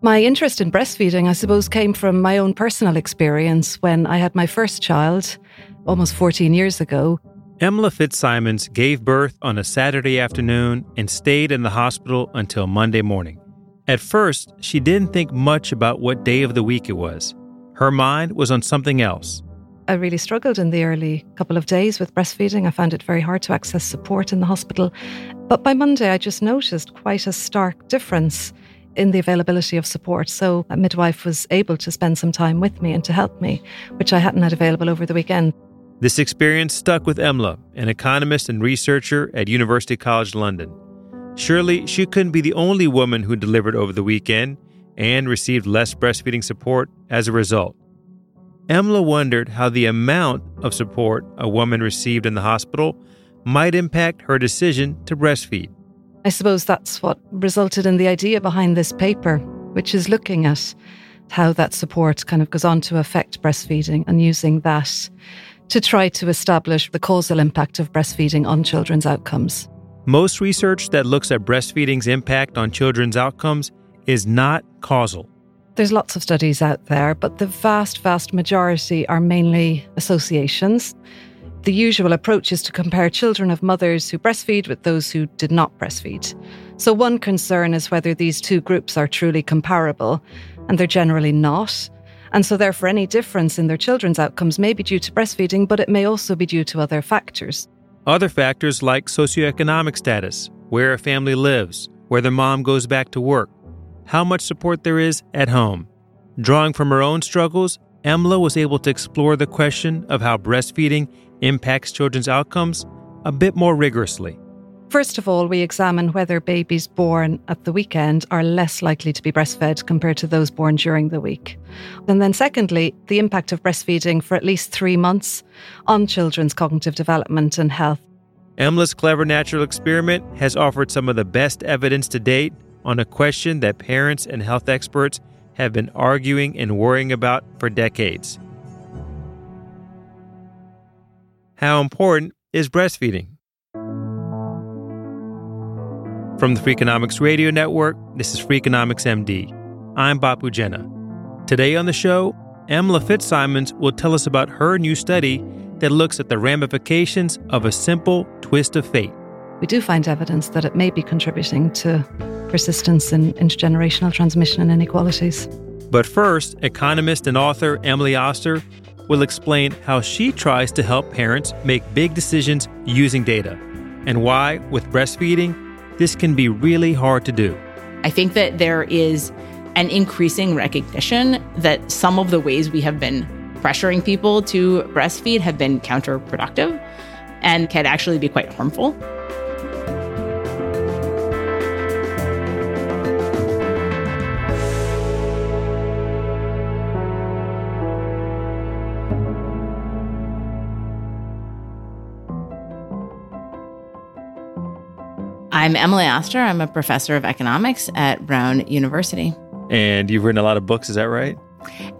My interest in breastfeeding, I suppose, came from my own personal experience when I had my first child almost 14 years ago. Emla Fitzsimons gave birth on a Saturday afternoon and stayed in the hospital until Monday morning. At first, she didn't think much about what day of the week it was. Her mind was on something else. I really struggled in the early couple of days with breastfeeding. I found it very hard to access support in the hospital. But by Monday, I just noticed quite a stark difference in the availability of support. So a midwife was able to spend some time with me and to help me, which I hadn't had available over the weekend. This experience stuck with Emla, an economist and researcher at University College London. Surely she couldn't be the only woman who delivered over the weekend and received less breastfeeding support as a result. Emla wondered how the amount of support a woman received in the hospital might impact her decision to breastfeed. I suppose that's what resulted in the idea behind this paper, which is looking at how that support kind of goes on to affect breastfeeding and using that to try to establish the causal impact of breastfeeding on children's outcomes. Most research that looks at breastfeeding's impact on children's outcomes is not causal. There's lots of studies out there, but the vast, vast majority are mainly associations. The usual approach is to compare children of mothers who breastfeed with those who did not breastfeed. So, one concern is whether these two groups are truly comparable, and they're generally not. And so, therefore, any difference in their children's outcomes may be due to breastfeeding, but it may also be due to other factors. Other factors like socioeconomic status, where a family lives, whether the mom goes back to work, how much support there is at home. Drawing from her own struggles, Emla was able to explore the question of how breastfeeding impacts children's outcomes a bit more rigorously. First of all, we examine whether babies born at the weekend are less likely to be breastfed compared to those born during the week. And then, secondly, the impact of breastfeeding for at least three months on children's cognitive development and health. Emla's clever natural experiment has offered some of the best evidence to date on a question that parents and health experts have been arguing and worrying about for decades. How important is breastfeeding? From the Freakonomics Radio Network, this is Freakonomics MD. I'm Bapu Jena. Today on the show, Emla Fitzsimons will tell us about her new study that looks at the ramifications of a simple twist of fate. We do find evidence that it may be contributing to persistence in intergenerational transmission and inequalities. But first, economist and author Emily Oster will explain how she tries to help parents make big decisions using data and why, with breastfeeding, this can be really hard to do. I think that there is an increasing recognition that some of the ways we have been pressuring people to breastfeed have been counterproductive and can actually be quite harmful. I'm Emily Oster. I'm a professor of economics at Brown University. And you've written a lot of books, is that right?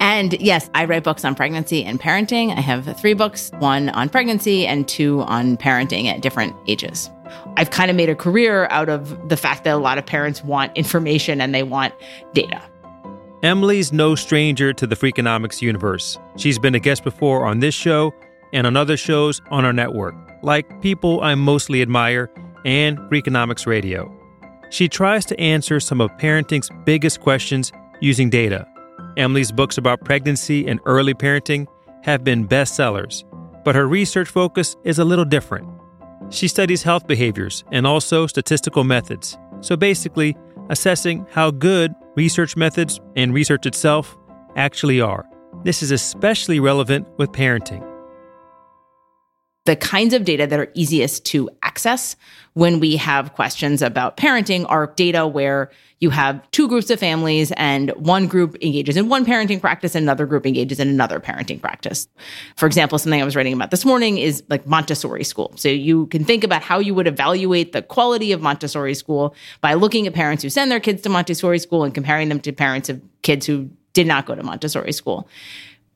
And yes, I write books on pregnancy and parenting. I have three books one on pregnancy and two on parenting at different ages. I've kind of made a career out of the fact that a lot of parents want information and they want data. Emily's no stranger to the Freakonomics universe. She's been a guest before on this show and on other shows on our network, like people I mostly admire and Freakonomics Radio. She tries to answer some of parenting's biggest questions using data. Emily's books about pregnancy and early parenting have been bestsellers, but her research focus is a little different. She studies health behaviors and also statistical methods. So basically, assessing how good research methods and research itself actually are. This is especially relevant with parenting the kinds of data that are easiest to access when we have questions about parenting are data where you have two groups of families and one group engages in one parenting practice and another group engages in another parenting practice. For example, something I was writing about this morning is like Montessori school. So you can think about how you would evaluate the quality of Montessori school by looking at parents who send their kids to Montessori school and comparing them to parents of kids who did not go to Montessori school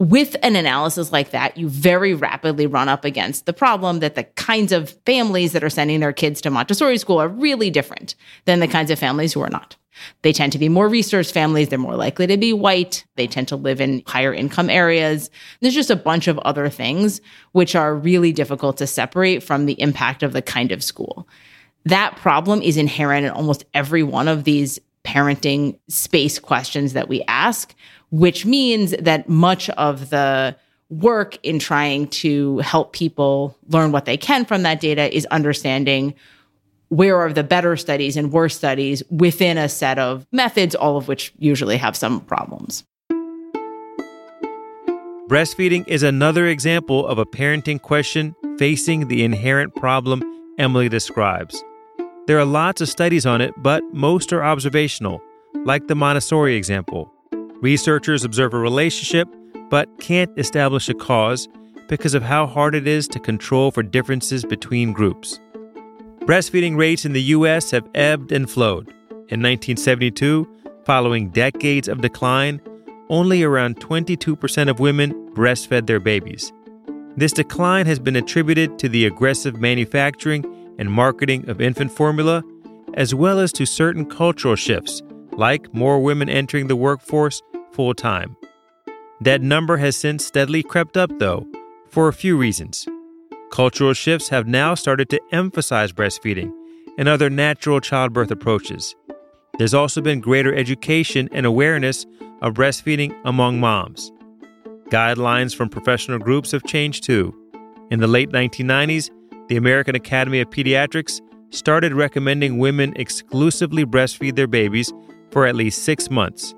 with an analysis like that, you very rapidly run up against the problem that the kinds of families that are sending their kids to Montessori school are really different than the kinds of families who are not. They tend to be more resource families. They're more likely to be white. They tend to live in higher income areas. There's just a bunch of other things which are really difficult to separate from the impact of the kind of school. That problem is inherent in almost every one of these parenting space questions that we ask, which means that much of the work in trying to help people learn what they can from that data is understanding where are the better studies and worse studies within a set of methods, all of which usually have some problems. Breastfeeding is another example of a parenting question facing the inherent problem Emily describes. There are lots of studies on it, but most are observational, like the Montessori example. Researchers observe a relationship but can't establish a cause because of how hard it is to control for differences between groups. Breastfeeding rates in the U.S. have ebbed and flowed. In 1972, following decades of decline, only around 22% of women breastfed their babies. This decline has been attributed to the aggressive manufacturing and marketing of infant formula, as well as to certain cultural shifts, like more women entering the workforce full time. That number has since steadily crept up, though, for a few reasons. Cultural shifts have now started to emphasize breastfeeding and other natural childbirth approaches. There's also been greater education and awareness of breastfeeding among moms. Guidelines from professional groups have changed too. In the late 1990s, the American Academy of Pediatrics started recommending women exclusively breastfeed their babies for at least six months.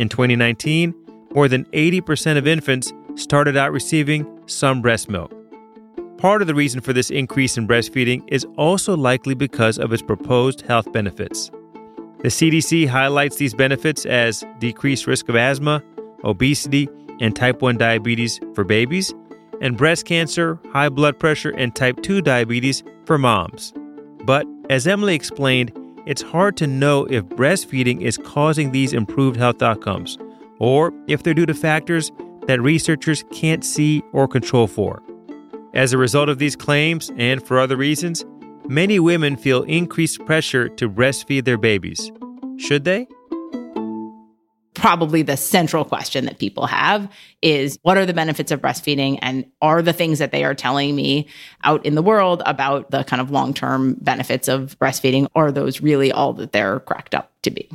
In 2019, more than 80% of infants started out receiving some breast milk. Part of the reason for this increase in breastfeeding is also likely because of its proposed health benefits. The CDC highlights these benefits as decreased risk of asthma, obesity, and type 1 diabetes for babies, and breast cancer, high blood pressure, and type 2 diabetes for moms. But as Emily explained, it's hard to know if breastfeeding is causing these improved health outcomes or if they're due to factors that researchers can't see or control for. As a result of these claims, and for other reasons, many women feel increased pressure to breastfeed their babies. Should they? Probably the central question that people have is what are the benefits of breastfeeding and are the things that they are telling me out in the world about the kind of long term benefits of breastfeeding, are those really all that they're cracked up to be?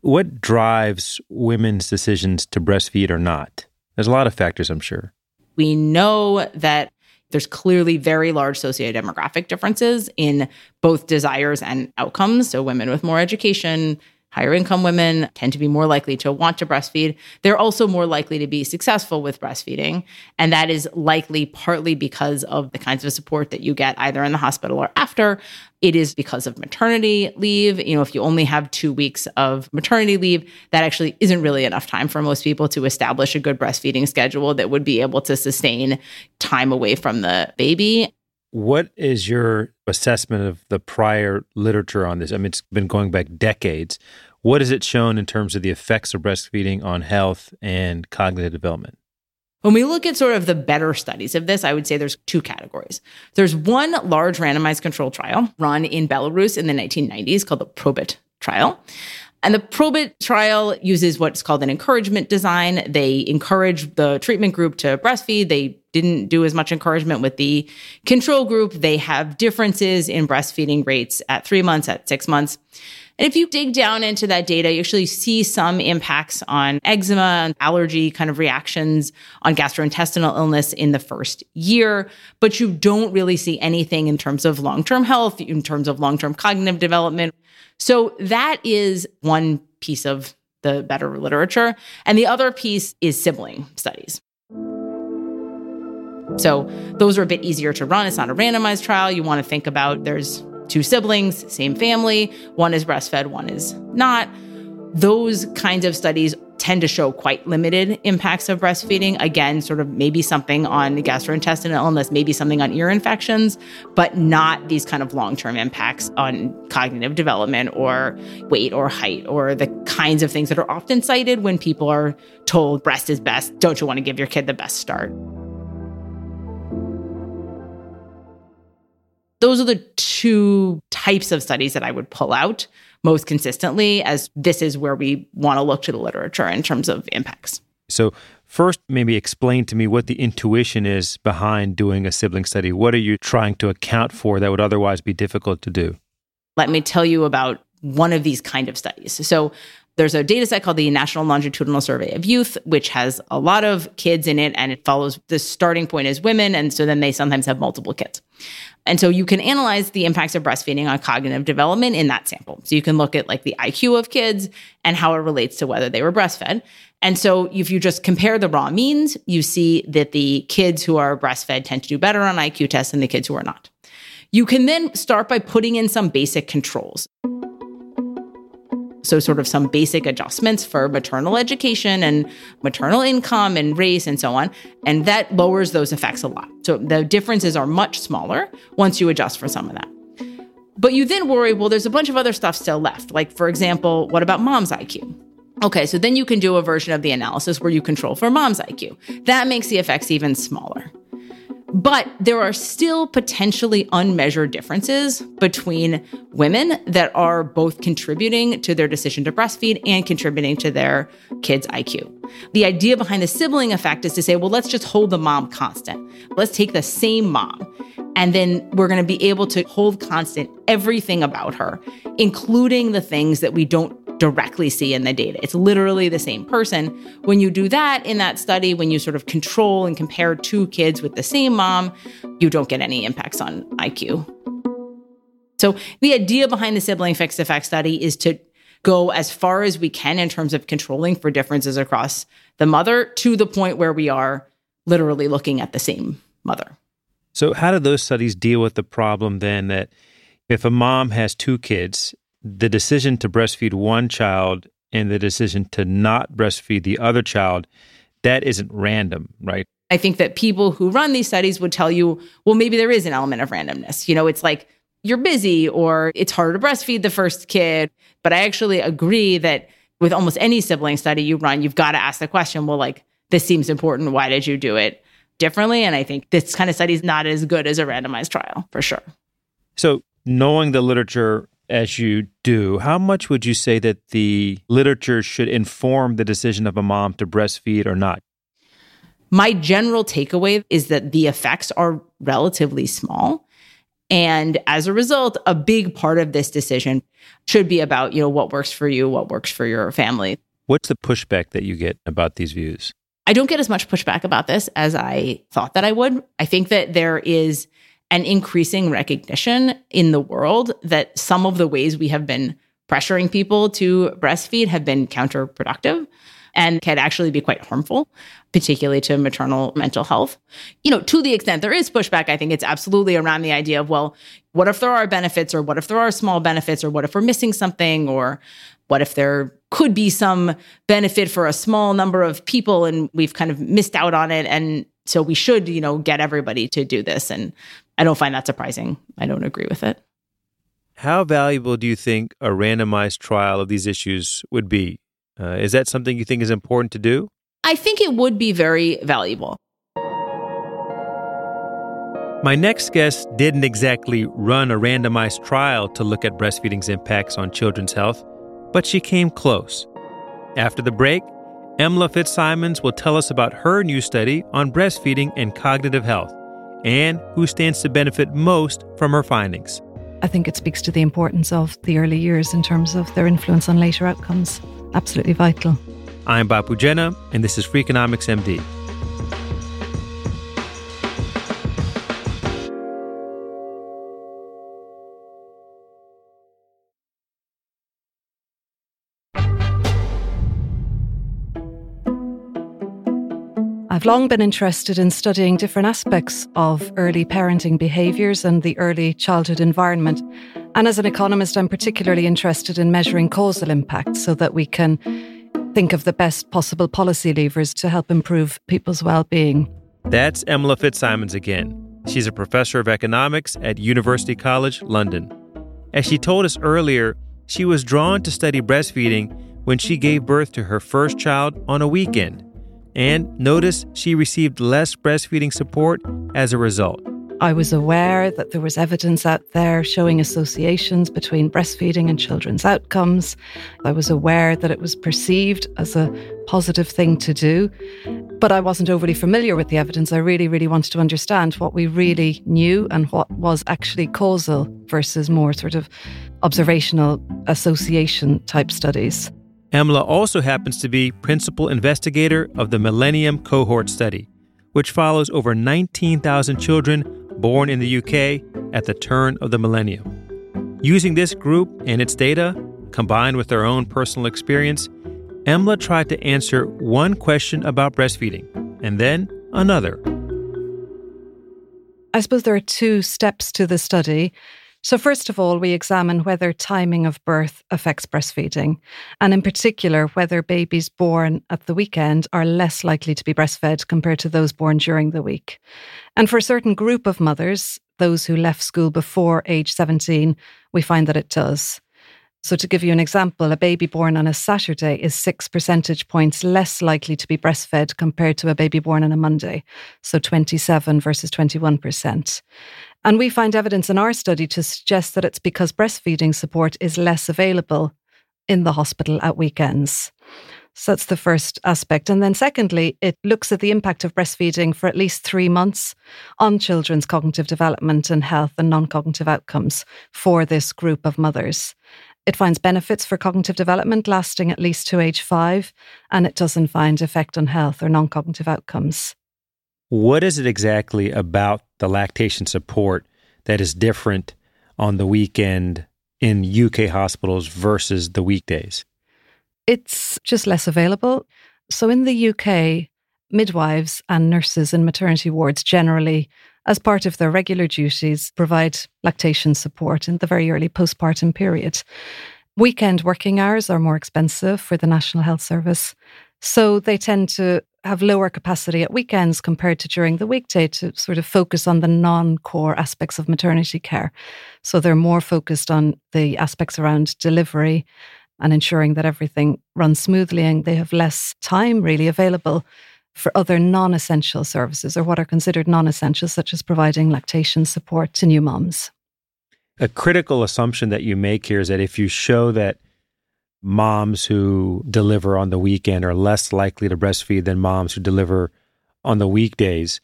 What drives women's decisions to breastfeed or not? There's a lot of factors, I'm sure. We know that there's clearly very large sociodemographic differences in both desires and outcomes. So, women with more education, Higher income women tend to be more likely to want to breastfeed. They're also more likely to be successful with breastfeeding. And that is likely partly because of the kinds of support that you get either in the hospital or after. It is because of maternity leave. You know, if you only have two weeks of maternity leave, that actually isn't really enough time for most people to establish a good breastfeeding schedule that would be able to sustain time away from the baby. What is your assessment of the prior literature on this? I mean, it's been going back decades. What has it shown in terms of the effects of breastfeeding on health and cognitive development? When we look at sort of the better studies of this, I would say there's two categories. There's one large randomized control trial run in Belarus in the 1990s called the Probit trial. And the Probit trial uses what's called an encouragement design. They encourage the treatment group to breastfeed. They didn't do as much encouragement with the control group. They have differences in breastfeeding rates at three months, at six months. And if you dig down into that data, you actually see some impacts on eczema and allergy kind of reactions on gastrointestinal illness in the first year, but you don't really see anything in terms of long term health, in terms of long term cognitive development. So that is one piece of the better literature. And the other piece is sibling studies. So those are a bit easier to run. It's not a randomized trial. You want to think about there's two siblings, same family, one is breastfed, one is not. Those kinds of studies tend to show quite limited impacts of breastfeeding. Again, sort of maybe something on gastrointestinal illness, maybe something on ear infections, but not these kind of long term impacts on cognitive development or weight or height or the kinds of things that are often cited when people are told breast is best. Don't you want to give your kid the best start? Those are the two types of studies that I would pull out most consistently as this is where we want to look to the literature in terms of impacts. So, first, maybe explain to me what the intuition is behind doing a sibling study. What are you trying to account for that would otherwise be difficult to do? Let me tell you about one of these kind of studies. So, there's a data set called the National Longitudinal Survey of Youth, which has a lot of kids in it, and it follows the starting point as women. And so then they sometimes have multiple kids. And so you can analyze the impacts of breastfeeding on cognitive development in that sample. So you can look at like the IQ of kids and how it relates to whether they were breastfed. And so if you just compare the raw means, you see that the kids who are breastfed tend to do better on IQ tests than the kids who are not. You can then start by putting in some basic controls. So, sort of some basic adjustments for maternal education and maternal income and race and so on. And that lowers those effects a lot. So, the differences are much smaller once you adjust for some of that. But you then worry, well, there's a bunch of other stuff still left. Like, for example, what about mom's IQ? Okay, so then you can do a version of the analysis where you control for mom's IQ. That makes the effects even smaller. But there are still potentially unmeasured differences between women that are both contributing to their decision to breastfeed and contributing to their kids' IQ. The idea behind the sibling effect is to say, well, let's just hold the mom constant. Let's take the same mom, and then we're going to be able to hold constant everything about her, including the things that we don't directly see in the data. It's literally the same person. When you do that in that study, when you sort of control and compare two kids with the same mom, you don't get any impacts on IQ. So the idea behind the sibling fixed effect study is to go as far as we can in terms of controlling for differences across the mother to the point where we are literally looking at the same mother. So, how do those studies deal with the problem then that if a mom has two kids the decision to breastfeed one child and the decision to not breastfeed the other child, that isn't random, right? I think that people who run these studies would tell you, well, maybe there is an element of randomness. You know, it's like you're busy or it's harder to breastfeed the first kid. But I actually agree that with almost any sibling study you run, you've got to ask the question, well, like, this seems important. Why did you do it differently? And I think this kind of study is not as good as a randomized trial for sure. So, knowing the literature as you do, how much would you say that the literature should inform the decision of a mom to breastfeed or not? My general takeaway is that the effects are relatively small. And as a result, a big part of this decision should be about, you know, what works for you, what works for your family. What's the pushback that you get about these views? I don't get as much pushback about this as I thought that I would. I think that there is an increasing recognition in the world that some of the ways we have been pressuring people to breastfeed have been counterproductive and can actually be quite harmful, particularly to maternal mental health. You know, to the extent there is pushback, I think it's absolutely around the idea of, well, what if there are benefits or what if there are small benefits or what if we're missing something or what if there could be some benefit for a small number of people and we've kind of missed out on it and so we should, you know, get everybody to do this and I don't find that surprising. I don't agree with it. How valuable do you think a randomized trial of these issues would be? Uh, is that something you think is important to do? I think it would be very valuable. My next guest didn't exactly run a randomized trial to look at breastfeeding's impacts on children's health, but she came close. After the break, Emla Fitzsimons will tell us about her new study on breastfeeding and cognitive health and who stands to benefit most from her findings. I think it speaks to the importance of the early years in terms of their influence on later outcomes. Absolutely vital. I'm Bapu Jena, and this is Freakonomics MD. I've long been interested in studying different aspects of early parenting behaviours and the early childhood environment. And as an economist, I'm particularly interested in measuring causal impact so that we can think of the best possible policy levers to help improve people's well-being. That's Emla Fitzsimons again. She's a professor of economics at University College London. As she told us earlier, she was drawn to study breastfeeding when she gave birth to her first child on a weekend. And notice she received less breastfeeding support as a result. I was aware that there was evidence out there showing associations between breastfeeding and children's outcomes. I was aware that it was perceived as a positive thing to do, but I wasn't overly familiar with the evidence. I really, really wanted to understand what we really knew and what was actually causal versus more sort of observational association type studies. Emla also happens to be principal investigator of the Millennium Cohort Study, which follows over 19,000 children born in the UK at the turn of the millennium. Using this group and its data, combined with their own personal experience, Emla tried to answer one question about breastfeeding and then another. I suppose there are two steps to the study. So, first of all, we examine whether timing of birth affects breastfeeding, and in particular, whether babies born at the weekend are less likely to be breastfed compared to those born during the week. And for a certain group of mothers, those who left school before age 17, we find that it does. So, to give you an example, a baby born on a Saturday is six percentage points less likely to be breastfed compared to a baby born on a Monday. So, 27 versus 21%. And we find evidence in our study to suggest that it's because breastfeeding support is less available in the hospital at weekends. So that's the first aspect. And then, secondly, it looks at the impact of breastfeeding for at least three months on children's cognitive development and health and non cognitive outcomes for this group of mothers. It finds benefits for cognitive development lasting at least to age five, and it doesn't find effect on health or non cognitive outcomes. What is it exactly about the lactation support that is different on the weekend in UK hospitals versus the weekdays? It's just less available. So in the UK, midwives and nurses in maternity wards generally, as part of their regular duties, provide lactation support in the very early postpartum period. Weekend working hours are more expensive for the National Health Service. So they tend to have lower capacity at weekends compared to during the weekday to sort of focus on the non core aspects of maternity care. So they're more focused on the aspects around delivery and ensuring that everything runs smoothly and they have less time really available for other non essential services or what are considered non essential, such as providing lactation support to new moms. A critical assumption that you make here is that if you show that moms who deliver on the weekend are less likely to breastfeed than moms who deliver on the weekdays.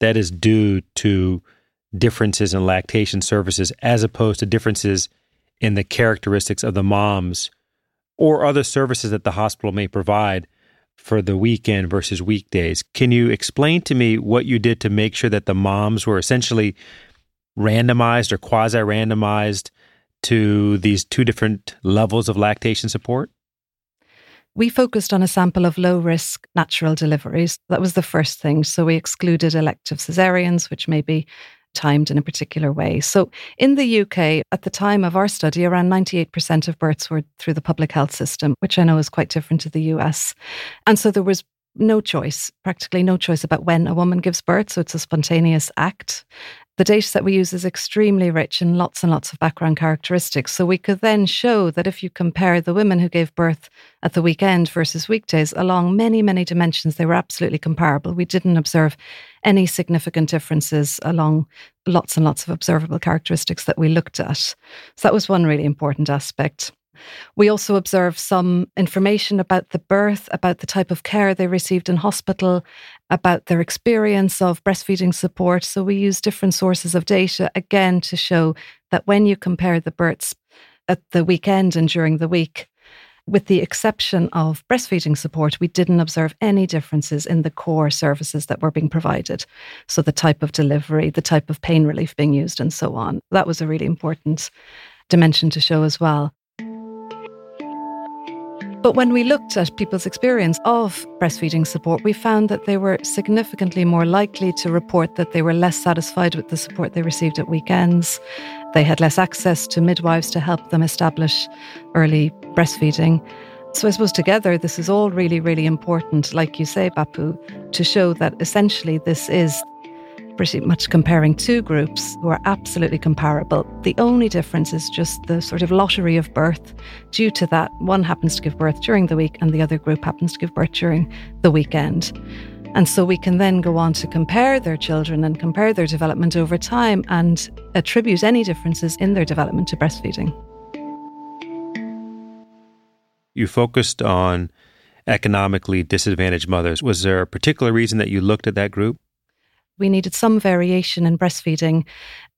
That is due to differences in lactation services as opposed to differences in the characteristics of the moms or other services that the hospital may provide for the weekend versus weekdays. Can you explain to me what you did to make sure that the moms were essentially randomized or quasi randomized to these two different levels of lactation support? We focused on a sample of low risk natural deliveries. That was the first thing. So we excluded elective cesareans, which may be timed in a particular way. So in the UK, at the time of our study, around 98% of births were through the public health system, which I know is quite different to the US. And so there was no choice, practically no choice about when a woman gives birth. So it's a spontaneous act. The data that we use is extremely rich in lots and lots of background characteristics. So we could then show that if you compare the women who gave birth at the weekend versus weekdays along many, many dimensions, they were absolutely comparable. We didn't observe any significant differences along lots and lots of observable characteristics that we looked at. So that was one really important aspect. We also observed some information about the birth, about the type of care they received in hospital, about their experience of breastfeeding support. So we use different sources of data again to show that when you compare the births at the weekend and during the week, with the exception of breastfeeding support, we didn't observe any differences in the core services that were being provided. So, the type of delivery, the type of pain relief being used, and so on. That was a really important dimension to show as well. But when we looked at people's experience of breastfeeding support, we found that they were significantly more likely to report that they were less satisfied with the support they received at weekends. They had less access to midwives to help them establish early breastfeeding. So, I suppose together, this is all really, really important, like you say, Bapu, to show that essentially this is pretty much comparing two groups who are absolutely comparable. The only difference is just the sort of lottery of birth. Due to that, one happens to give birth during the week and the other group happens to give birth during the weekend. And so we can then go on to compare their children and compare their development over time and attribute any differences in their development to breastfeeding. You focused on economically disadvantaged mothers. Was there a particular reason that you looked at that group? We needed some variation in breastfeeding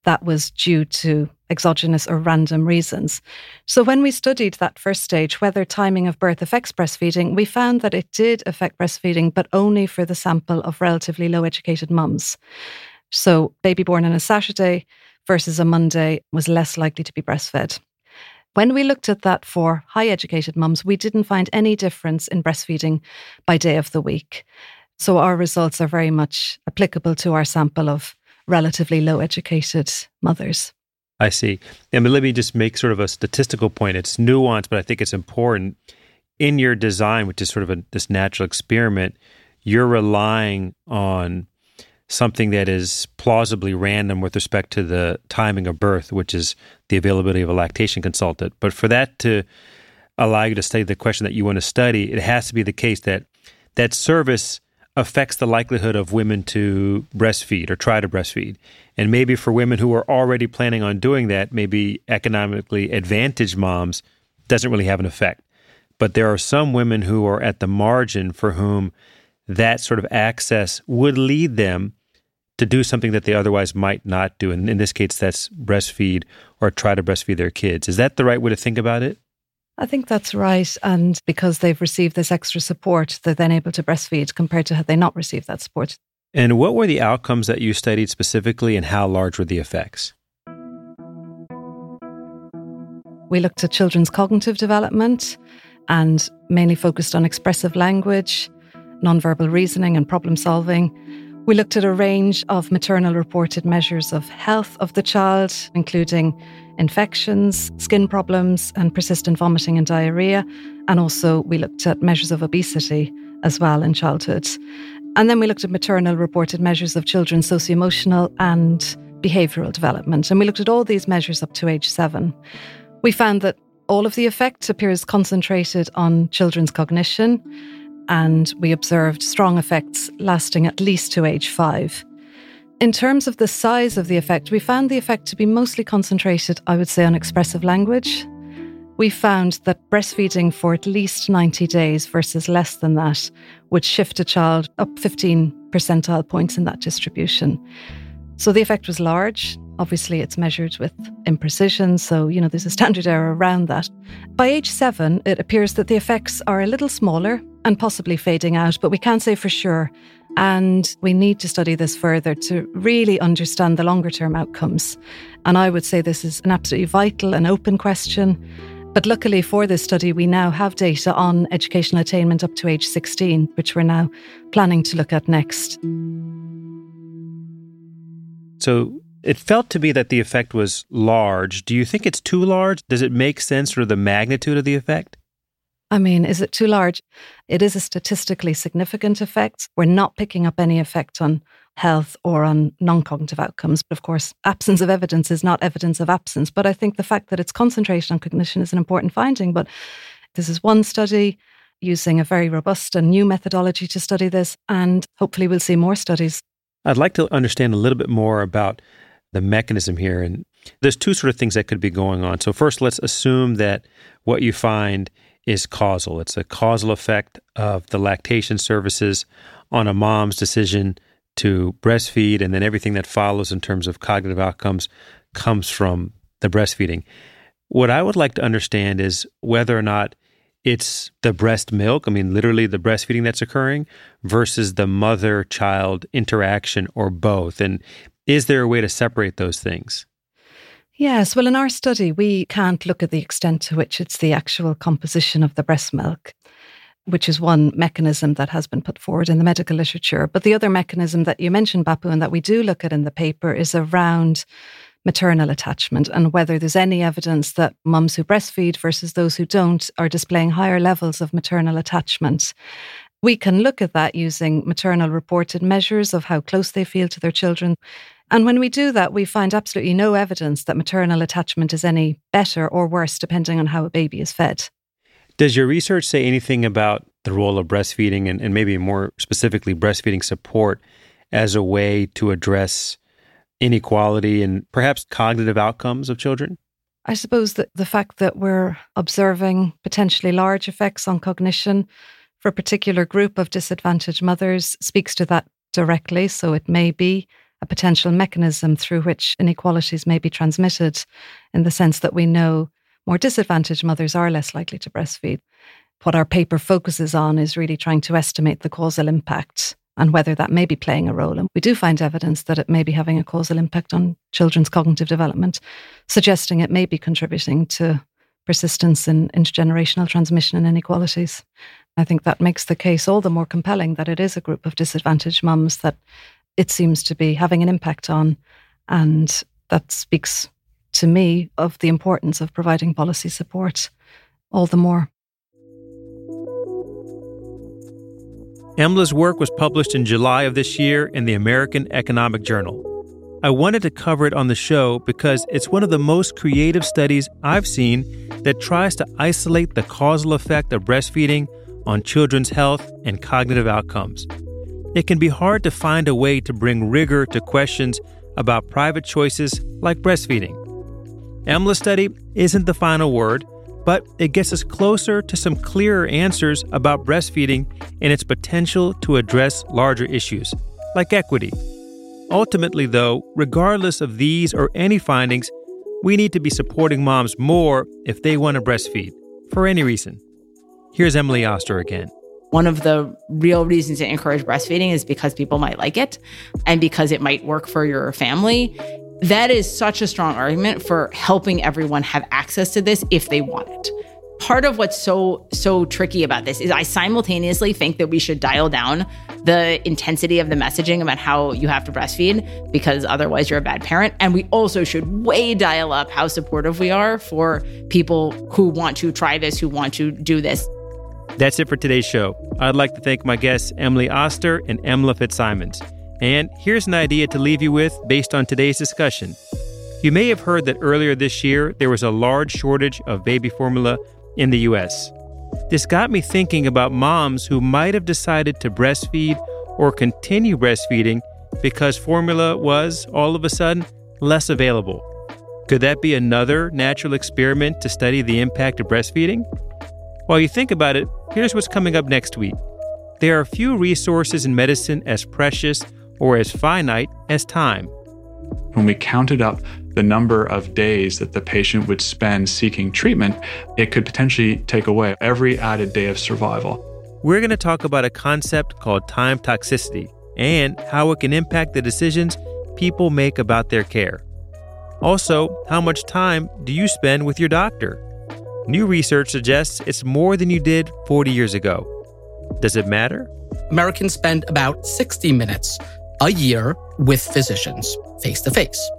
that was due to exogenous or random reasons. So, when we studied that first stage, whether timing of birth affects breastfeeding, we found that it did affect breastfeeding, but only for the sample of relatively low educated mums. So, baby born on a Saturday versus a Monday was less likely to be breastfed. When we looked at that for high educated mums, we didn't find any difference in breastfeeding by day of the week. So our results are very much applicable to our sample of relatively low educated mothers. I see. And let me just make sort of a statistical point. It's nuanced, but I think it's important. In your design, which is sort of a, this natural experiment, you're relying on something that is plausibly random with respect to the timing of birth, which is the availability of a lactation consultant. But for that to allow you to study the question that you want to study, it has to be the case that that service affects the likelihood of women to breastfeed or try to breastfeed. And maybe for women who are already planning on doing that, maybe economically advantaged moms doesn't really have an effect. But there are some women who are at the margin for whom that sort of access would lead them to do something that they otherwise might not do. And in this case, that's breastfeed or try to breastfeed their kids. Is that the right way to think about it? I think that's right. And because they've received this extra support, they're then able to breastfeed compared to had they not received that support. And what were the outcomes that you studied specifically, and how large were the effects? We looked at children's cognitive development and mainly focused on expressive language, nonverbal reasoning, and problem solving. We looked at a range of maternal reported measures of health of the child, including infections, skin problems, and persistent vomiting and diarrhea. And also, we looked at measures of obesity as well in childhood. And then we looked at maternal reported measures of children's socio emotional and behavioural development. And we looked at all these measures up to age seven. We found that all of the effect appears concentrated on children's cognition and we observed strong effects lasting at least to age five. In terms of the size of the effect, we found the effect to be mostly concentrated, I would say, on expressive language. We found that breastfeeding for at least 90 days versus less than that would shift a child up 15 percentile points in that distribution. So the effect was large. Obviously, it's measured with imprecision, so you know there's a standard error around that. By age seven, it appears that the effects are a little smaller and possibly fading out, but we can't say for sure. And we need to study this further to really understand the longer term outcomes. And I would say this is an absolutely vital and open question. But luckily for this study, we now have data on educational attainment up to age 16, which we're now planning to look at next. So it felt to me that the effect was large. Do you think it's too large? Does it make sense for the magnitude of the effect? I mean, is it too large? It is a statistically significant effect. We're not picking up any effect on health or on non cognitive outcomes. But of course, absence of evidence is not evidence of absence. But I think the fact that it's concentrated on cognition is an important finding. But this is one study using a very robust and new methodology to study this. And hopefully, we'll see more studies. I'd like to understand a little bit more about the mechanism here. And there's two sort of things that could be going on. So, first, let's assume that what you find is causal. It's a causal effect of the lactation services on a mom's decision to breastfeed, and then everything that follows in terms of cognitive outcomes comes from the breastfeeding. What I would like to understand is whether or not it's the breast milk, I mean, literally the breastfeeding that's occurring, versus the mother child interaction or both. And is there a way to separate those things? Yes. Well, in our study, we can't look at the extent to which it's the actual composition of the breast milk, which is one mechanism that has been put forward in the medical literature. But the other mechanism that you mentioned, Bapu, and that we do look at in the paper is around maternal attachment and whether there's any evidence that mums who breastfeed versus those who don't are displaying higher levels of maternal attachment. We can look at that using maternal reported measures of how close they feel to their children. And when we do that, we find absolutely no evidence that maternal attachment is any better or worse depending on how a baby is fed. Does your research say anything about the role of breastfeeding and, and maybe more specifically breastfeeding support as a way to address inequality and perhaps cognitive outcomes of children? I suppose that the fact that we're observing potentially large effects on cognition for a particular group of disadvantaged mothers speaks to that directly. So it may be a potential mechanism through which inequalities may be transmitted in the sense that we know more disadvantaged mothers are less likely to breastfeed. What our paper focuses on is really trying to estimate the causal impact and whether that may be playing a role. And we do find evidence that it may be having a causal impact on children's cognitive development, suggesting it may be contributing to persistence in intergenerational transmission and inequalities. I think that makes the case all the more compelling that it is a group of disadvantaged mums that it seems to be having an impact on. And that speaks to me of the importance of providing policy support all the more. Emla's work was published in July of this year in the American Economic Journal. I wanted to cover it on the show because it's one of the most creative studies I've seen that tries to isolate the causal effect of breastfeeding on children's health and cognitive outcomes. It can be hard to find a way to bring rigor to questions about private choices like breastfeeding. Emla's study isn't the final word, but it gets us closer to some clearer answers about breastfeeding and its potential to address larger issues, like equity. Ultimately, though, regardless of these or any findings, we need to be supporting moms more if they want to breastfeed, for any reason. Here's Emily Oster again. One of the real reasons to encourage breastfeeding is because people might like it and because it might work for your family that is such a strong argument for helping everyone have access to this if they want it. Part of what's so so tricky about this is I simultaneously think that we should dial down the intensity of the messaging about how you have to breastfeed because otherwise you're a bad parent and we also should way dial up how supportive we are for people who want to try this, who want to do this. That's it for today's show. I'd like to thank my guests Emily Oster and Emla Fitzsimons. And here's an idea to leave you with based on today's discussion. You may have heard that earlier this year there was a large shortage of baby formula in the US. This got me thinking about moms who might have decided to breastfeed or continue breastfeeding because formula was, all of a sudden, less available. Could that be another natural experiment to study the impact of breastfeeding? While you think about it, here's what's coming up next week. There are few resources in medicine as precious or as finite as time. When we counted up the number of days that the patient would spend seeking treatment, it could potentially take away every added day of survival. We're going to talk about a concept called time toxicity and how it can impact the decisions people make about their care. Also, how much time do you spend with your doctor? New research suggests it's more than you did 40 years ago. Does it matter? Americans spend about 60 minutes a year with physicians face to face.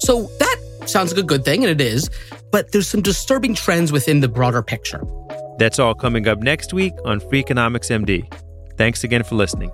So that sounds like a good thing, and it is, but there's some disturbing trends within the broader picture. That's all coming up next week on Freakonomics MD. Thanks again for listening.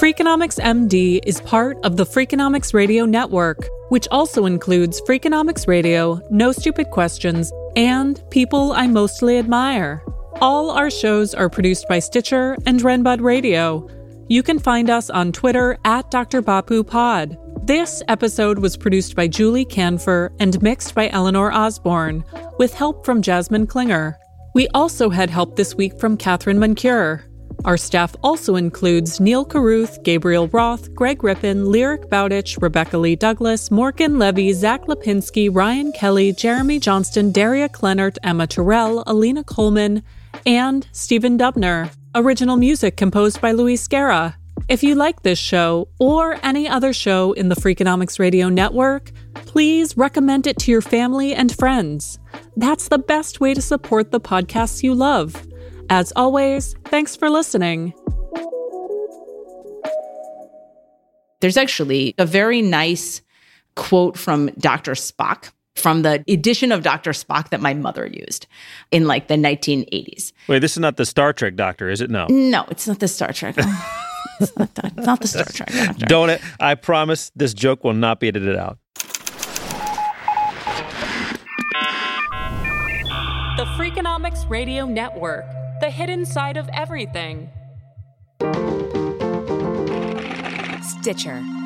Freakonomics MD is part of the Freakonomics Radio Network, which also includes Freakonomics Radio, No Stupid Questions, and People I Mostly Admire. All our shows are produced by Stitcher and Renbud Radio. You can find us on Twitter at Dr. Bapu Pod. This episode was produced by Julie Kanfer and mixed by Eleanor Osborne, with help from Jasmine Klinger. We also had help this week from Catherine Moncure. Our staff also includes Neal Carruth, Gabriel Roth, Greg Rippin, Lyric Bowditch, Rebecca Lee Douglas, Morgan Levey, Zack Lapinski, Ryan Kelly, Jeremy Johnston, Daria Klenert, Emma Tyrrell, Alina Kulman, and Stephen Dubner. Original music composed by Luis Guerra. If you like this show or any other show in the Freakonomics Radio Network, please recommend it to your family and friends. That's the best way to support the podcasts you love. As always, thanks for listening. There's actually a very nice quote from Dr. Spock from the edition of Dr. Spock that my mother used in like the 1980s. Wait, this is not the Star Trek doctor, is it? No. No, it's not the Star Trek. it's, not the, not the Star Trek doctor. Don't it? I promise this joke will not be edited out. The Freakonomics Radio Network. The hidden side of everything. Stitcher.